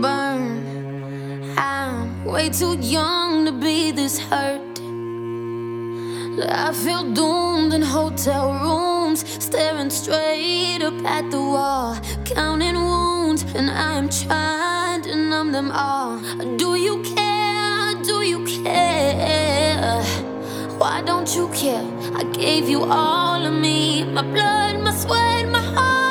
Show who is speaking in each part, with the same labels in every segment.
Speaker 1: burn. I'm way too young to be this hurt. I feel doomed in hotel rooms, staring straight up at the wall, counting wounds, and I'm trying to numb them all. Do you care? Do you care? Why don't you care? I gave you all of me, my blood, my sweat, my heart.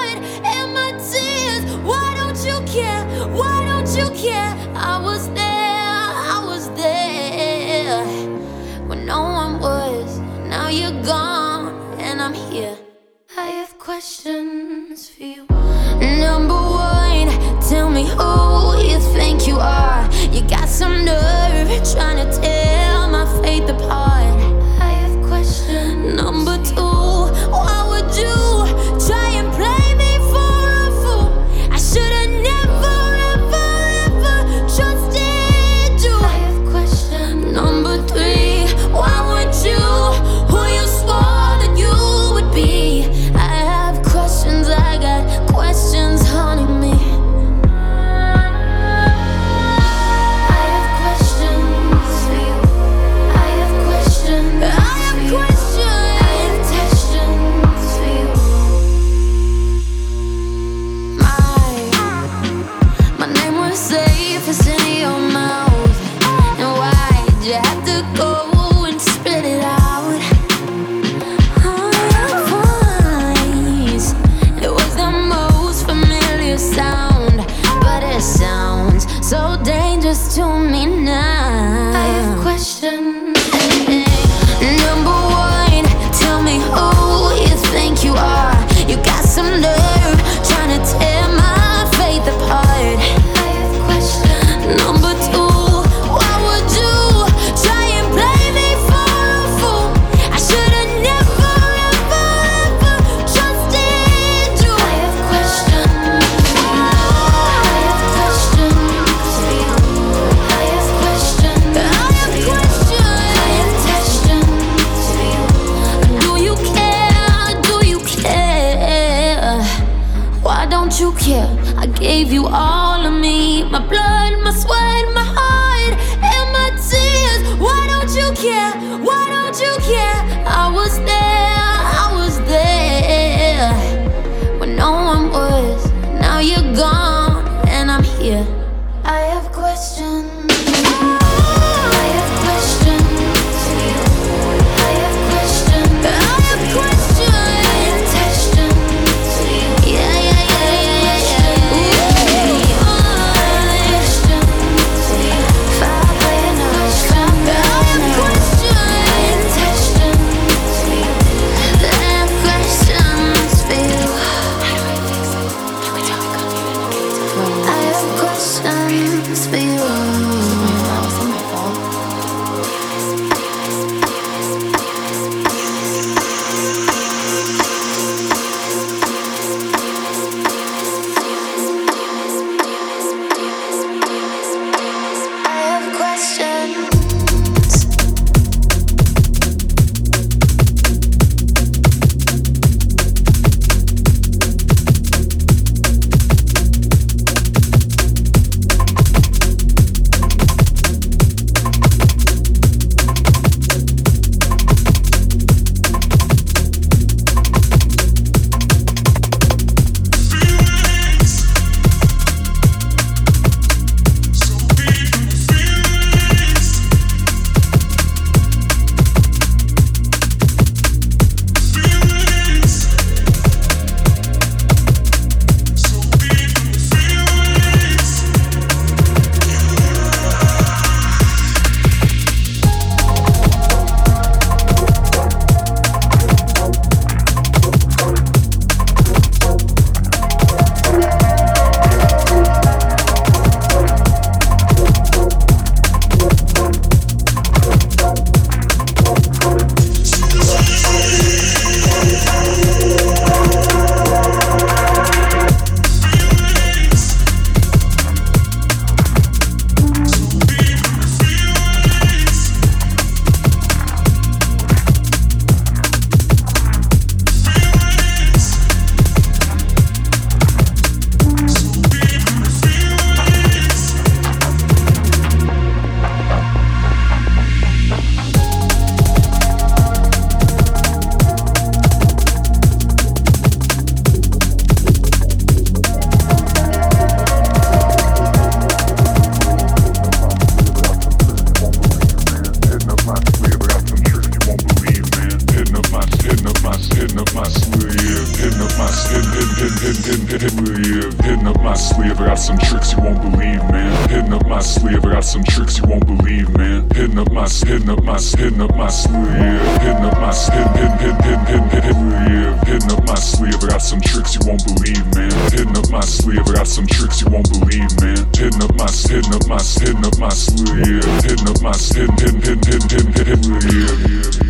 Speaker 1: you care? I was there, I was there when no one was. Now you're gone, and I'm here.
Speaker 2: I have questions for you.
Speaker 1: Number one, tell me who you think you are. You got some nerve trying to tear my faith apart.
Speaker 3: up my sleeve, hidden up my sleeve. I got some tricks you won't believe, man. Hidden up my sleeve, I got some tricks you won't believe, man. Hidden up my, hidden up my, hidden up my sleeve, hidden up my, hidden, hidden, hidden, hidden, hidden up my sleeve. I got some tricks you won't believe, man. Hidden up my sleeve, I got some tricks you won't believe, man. Hidden up my, hidden up my, hidden up my sleeve, hidden up my, hidden, hidden, hidden, hidden, hidden, hidden.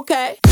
Speaker 4: Okay.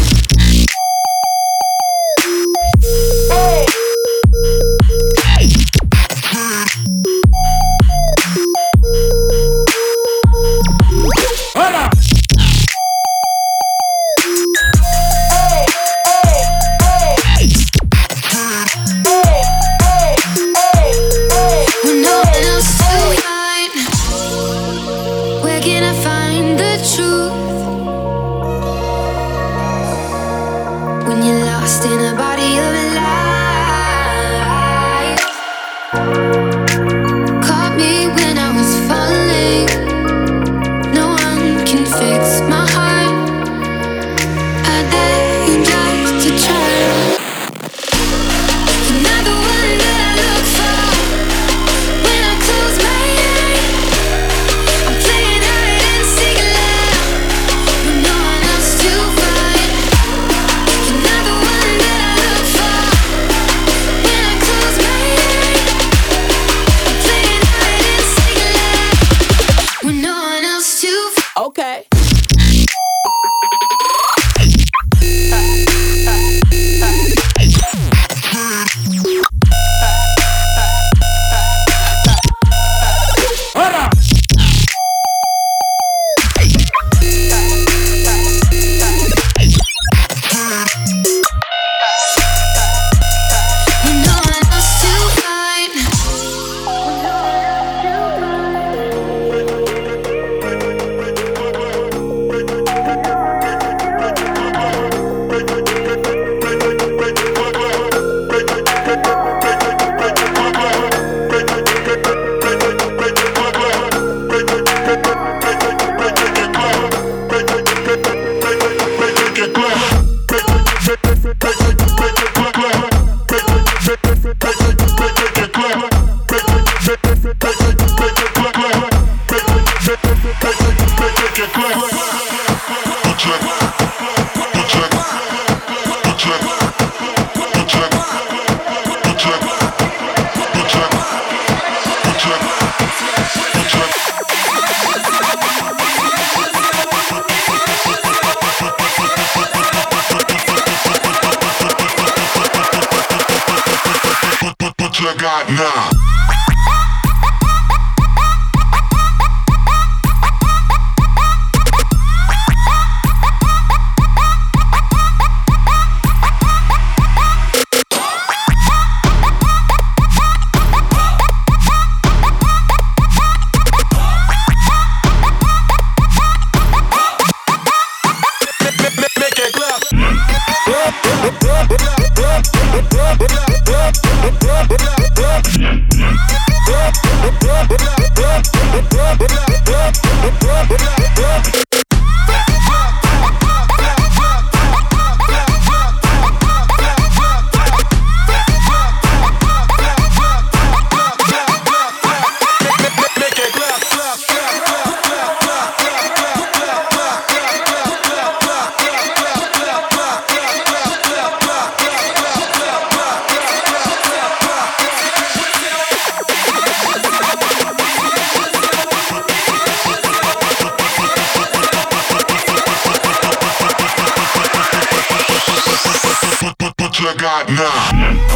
Speaker 5: not now.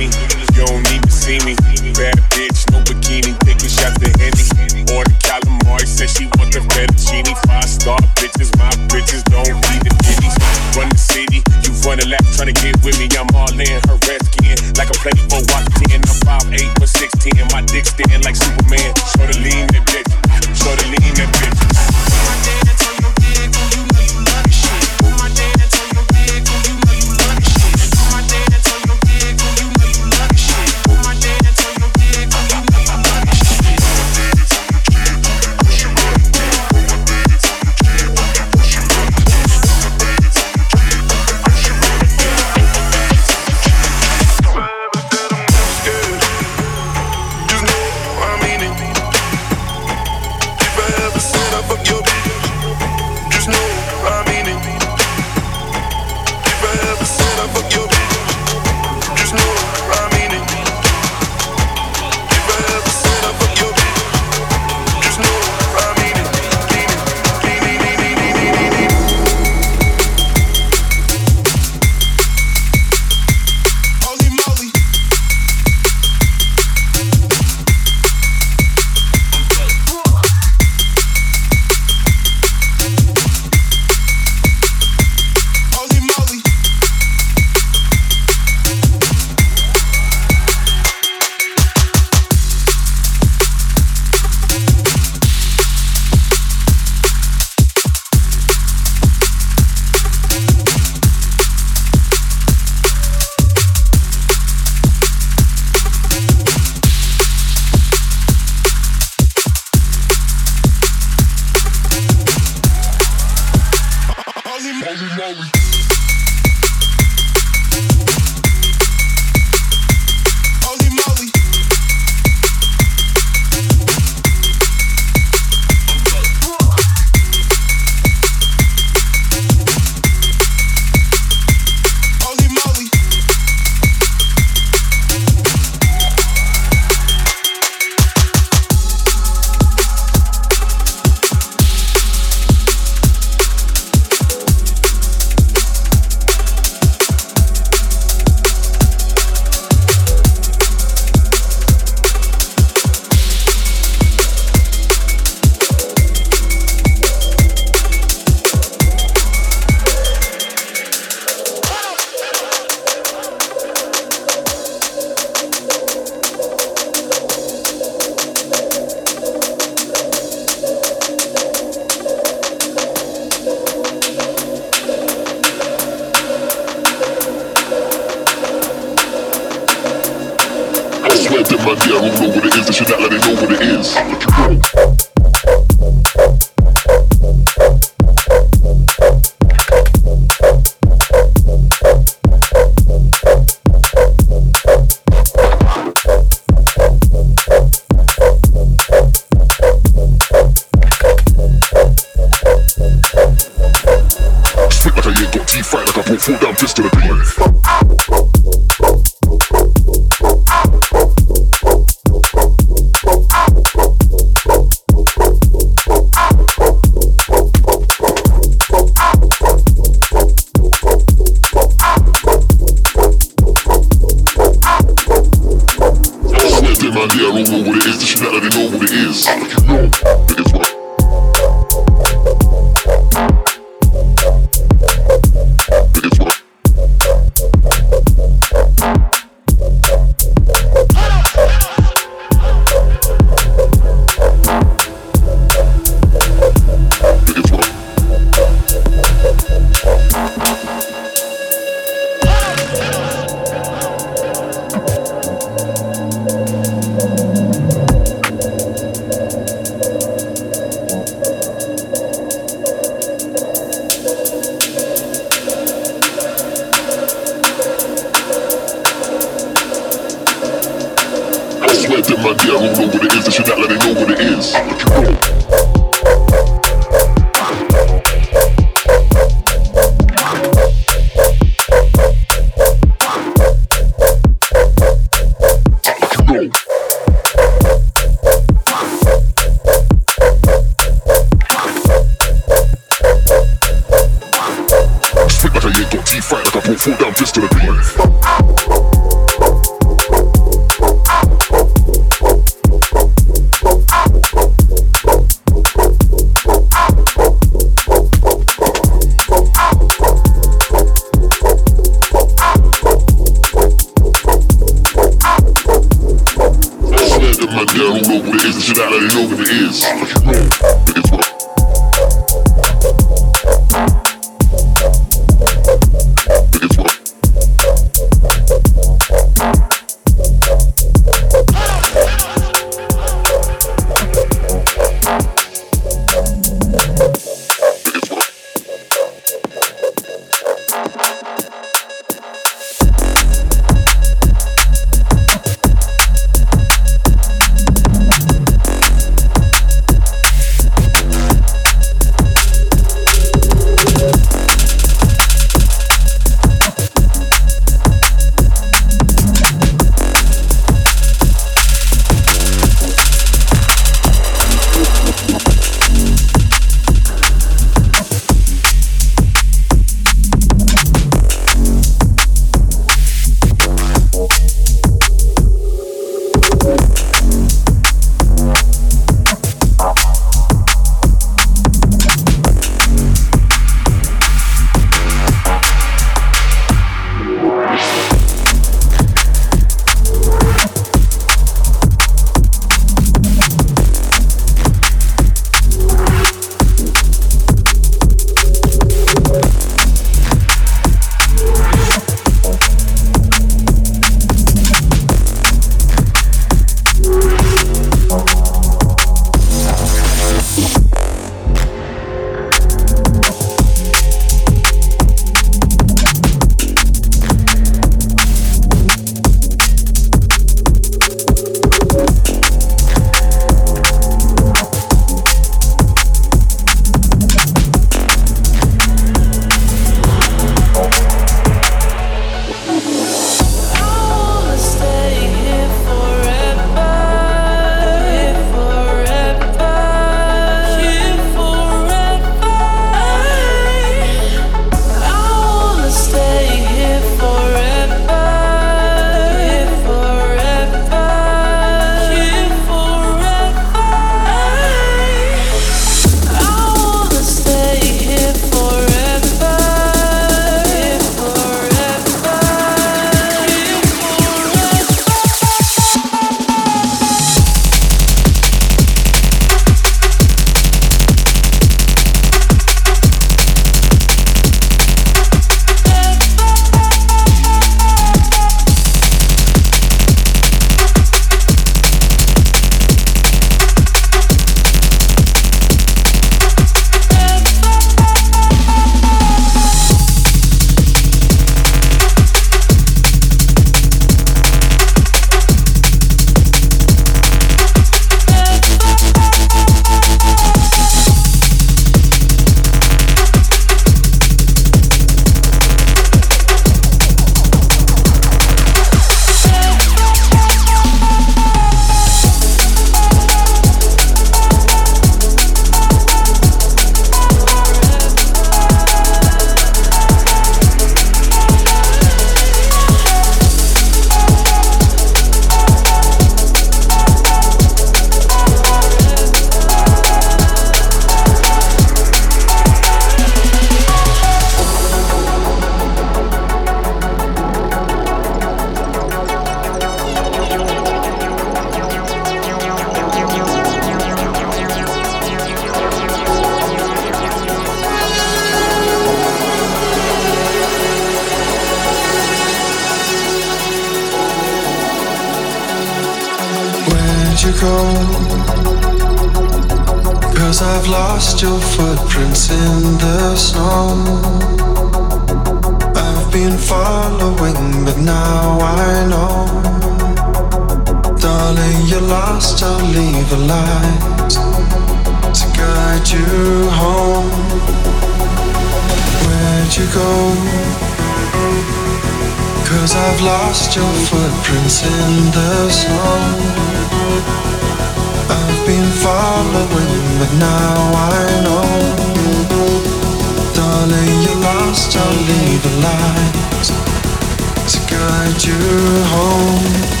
Speaker 6: To guide you home.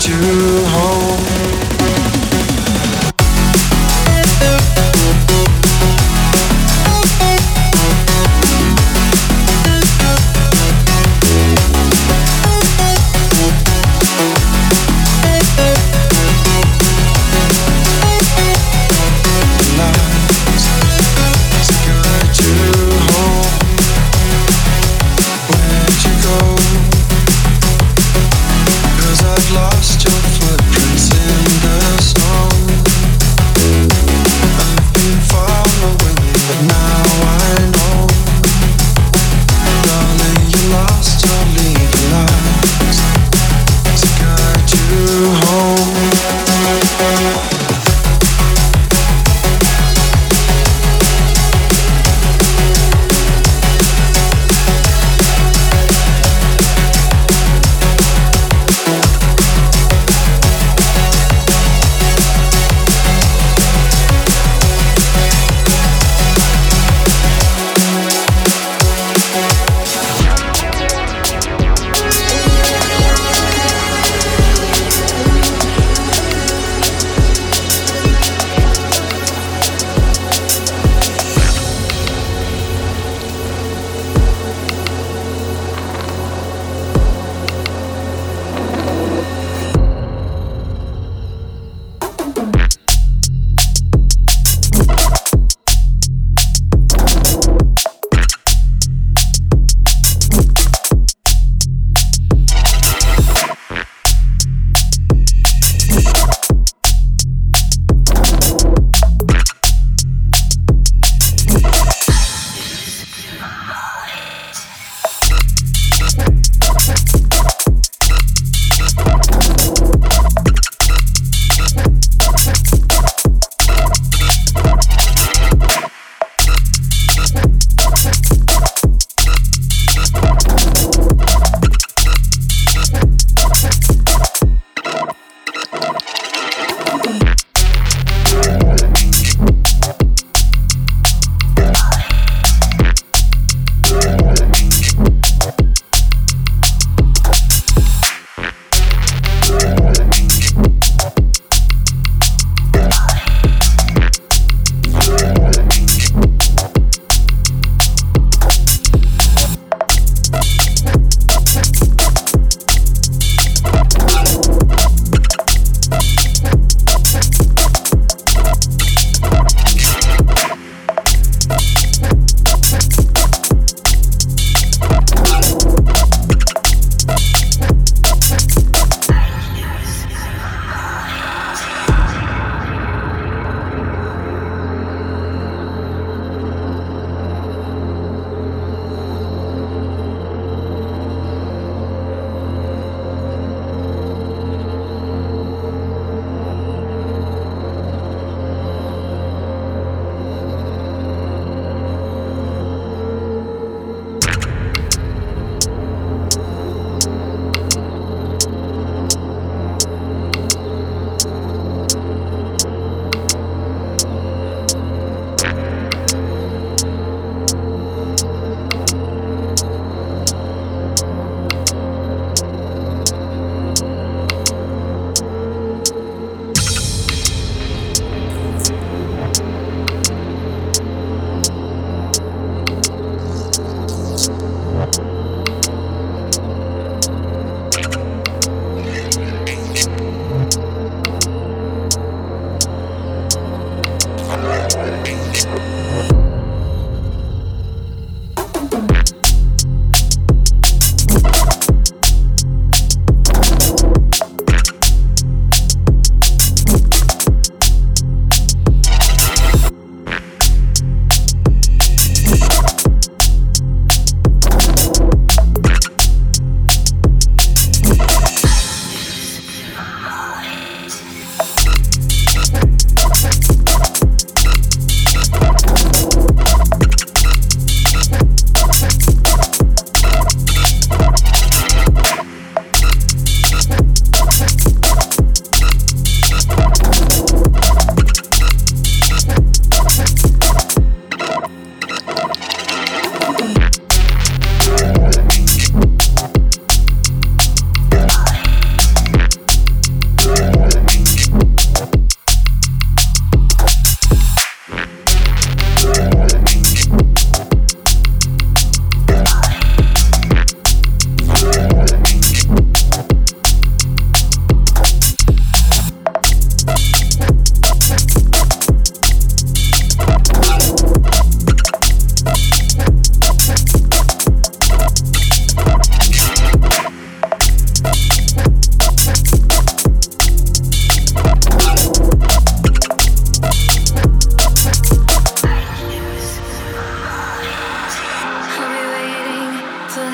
Speaker 6: to home.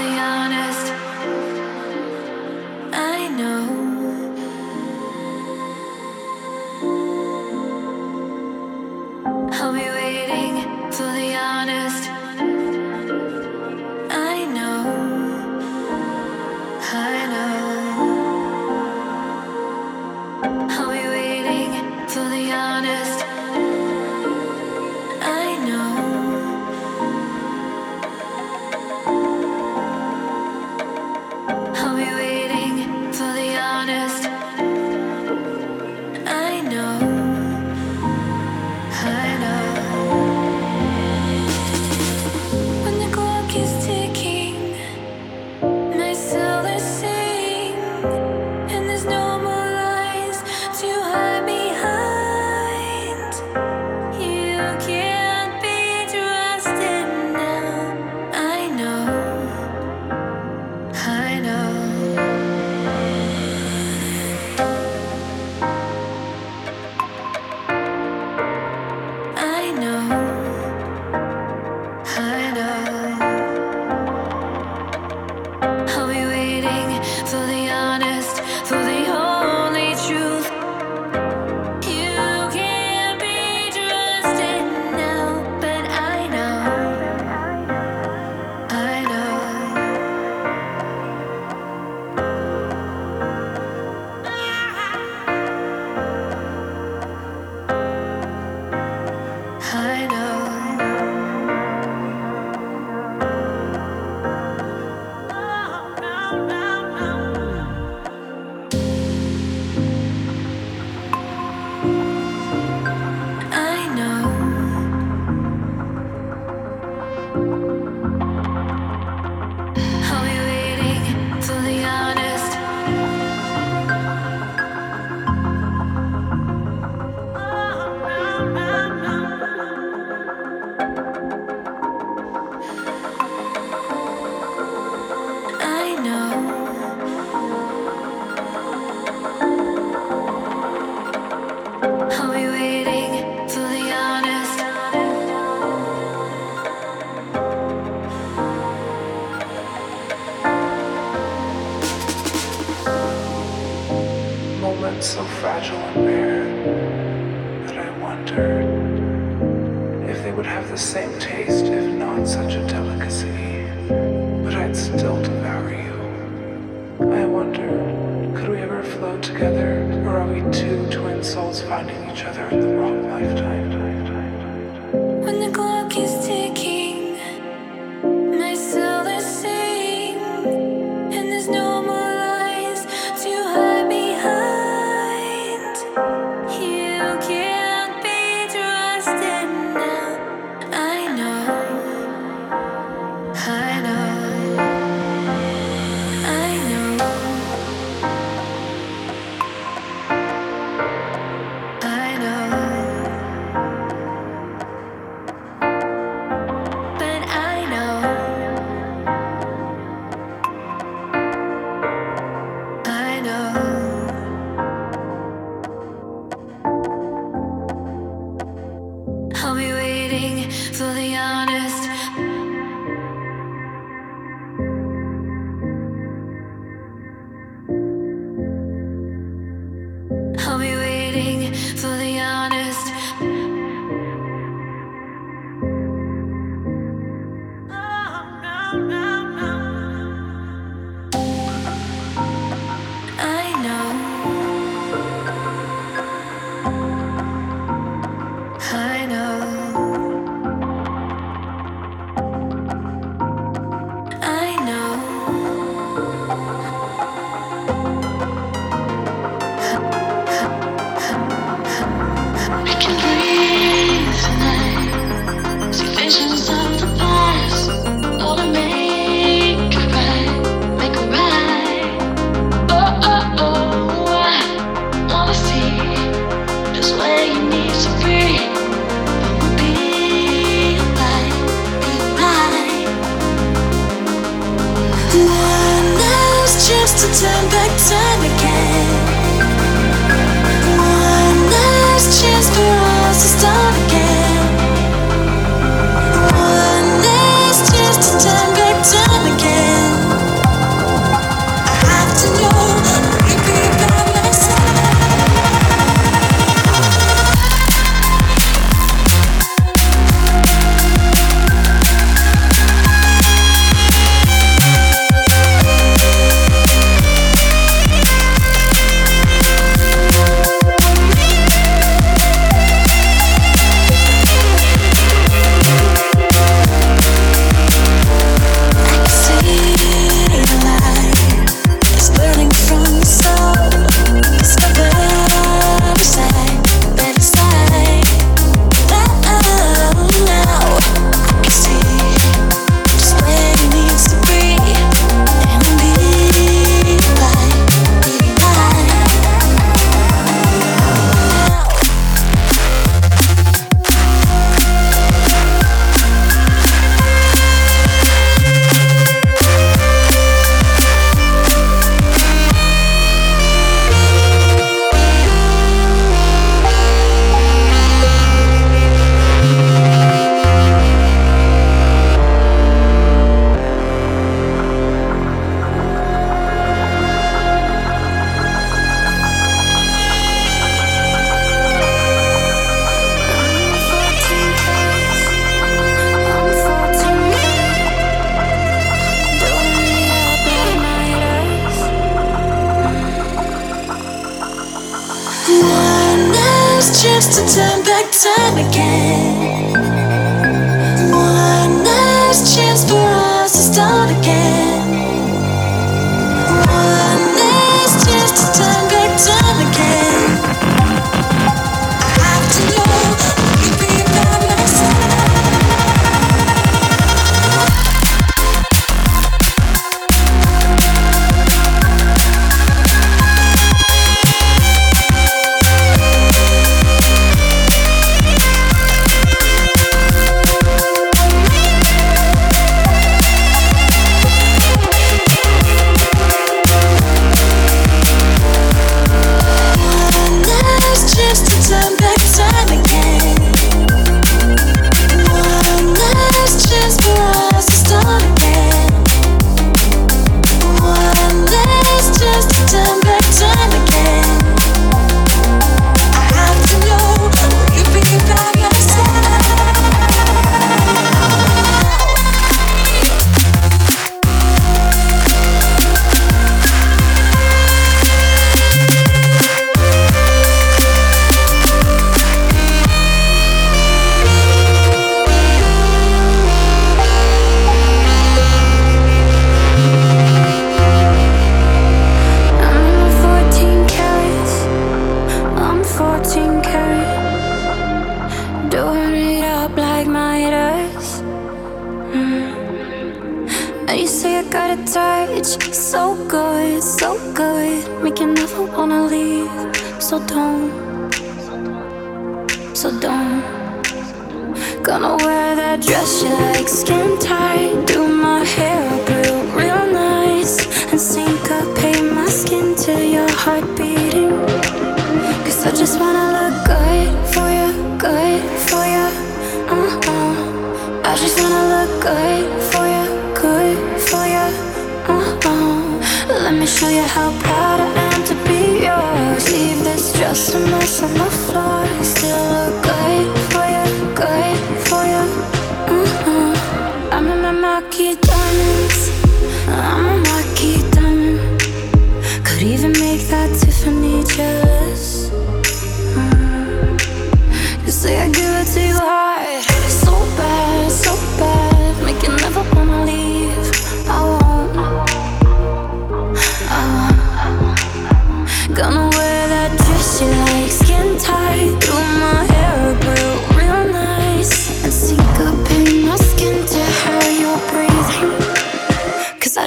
Speaker 1: honest.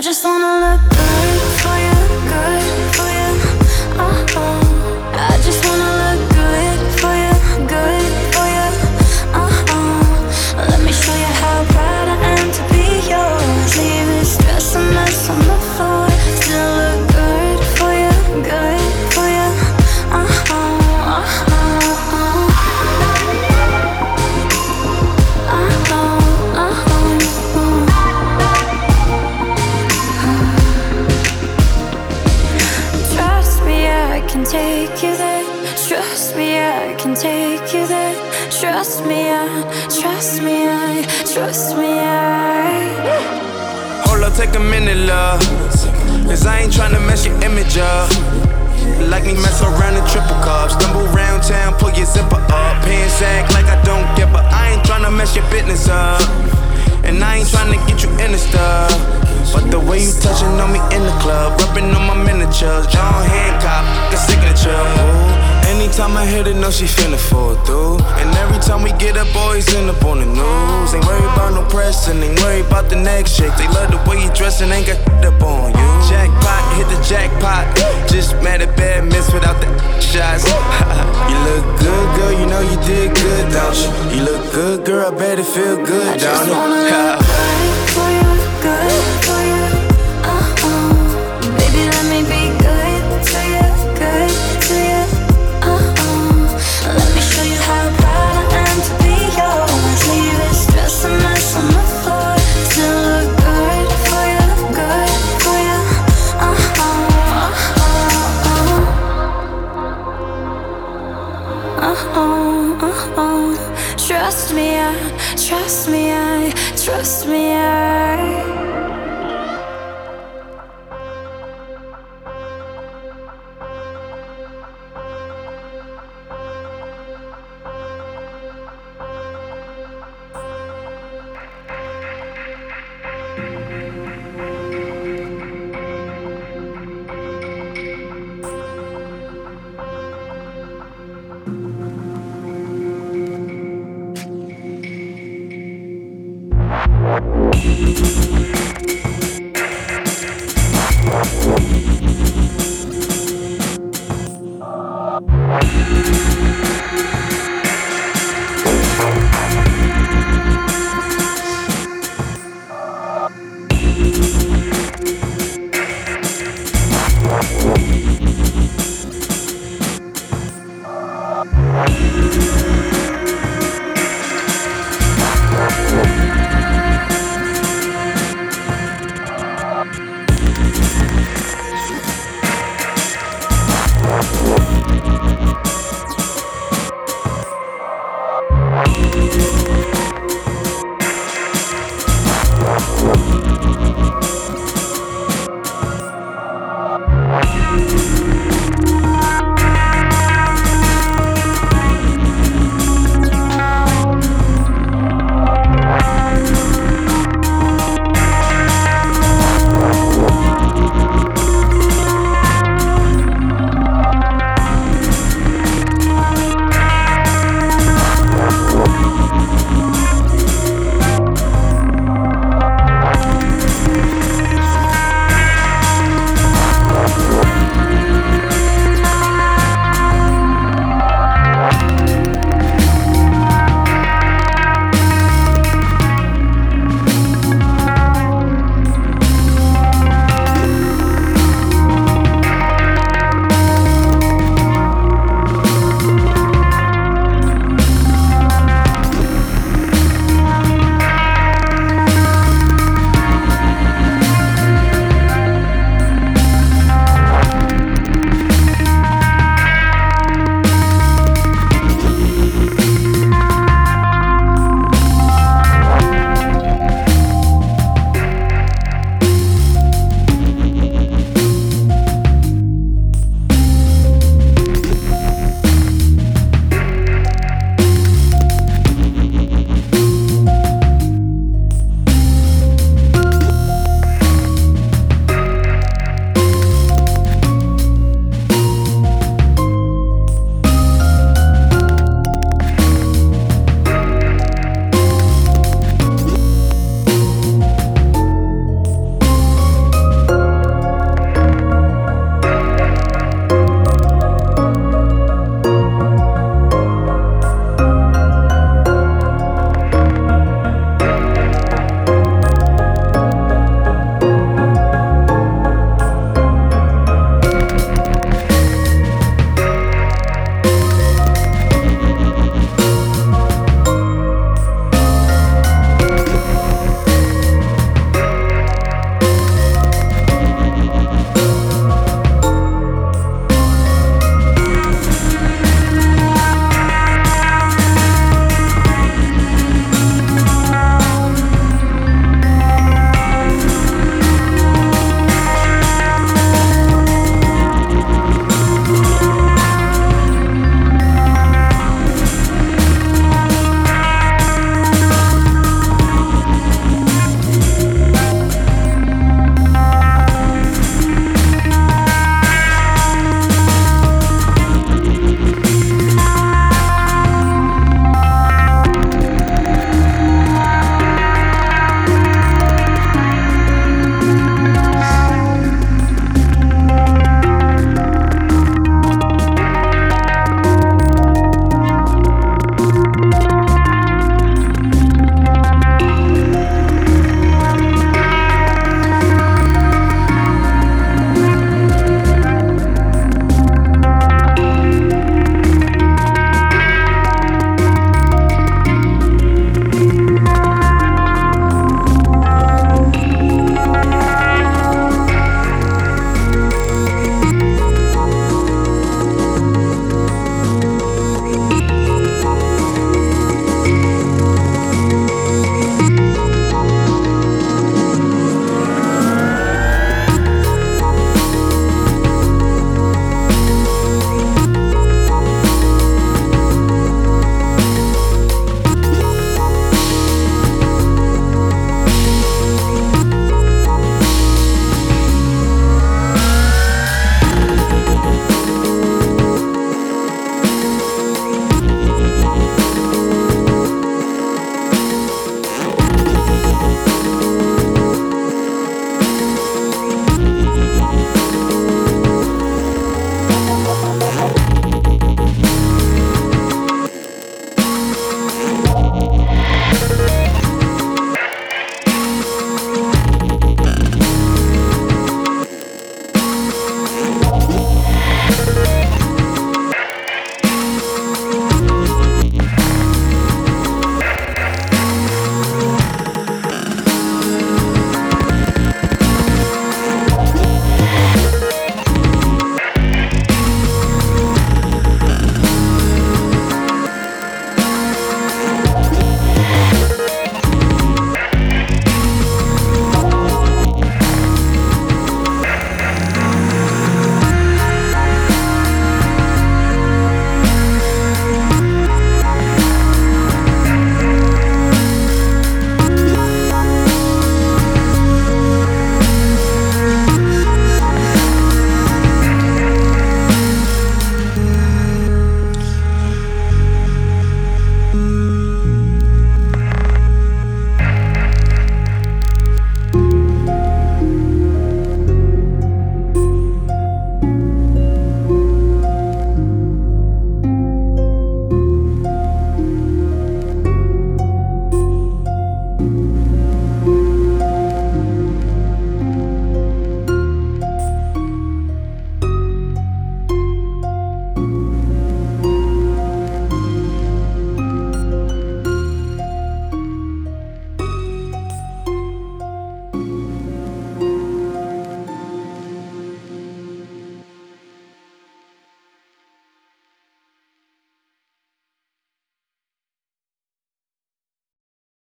Speaker 2: just wanna look
Speaker 7: Me mess around in triple cups, Stumble round town, pull your zipper up. Pants act like I don't give I ain't tryna mess your business up. And I ain't tryna get you in the stuff. But the way you touching on me in the club, rubbing on my miniatures. John Hancock, the signature. Anytime I hit it, know she feeling for it. And every time we get up, boys end up on the news. Ain't worried about no pressing, ain't worried about the next shake. They love the way you dress and ain't got up on you hit the jackpot. Just mad at bad miss without the shots. you look good, girl, you know you did good, don't you? You look good, girl, I bet it feel good, don't it?
Speaker 2: oh, oh, oh. Trust me, I, trust me, I, trust me, I.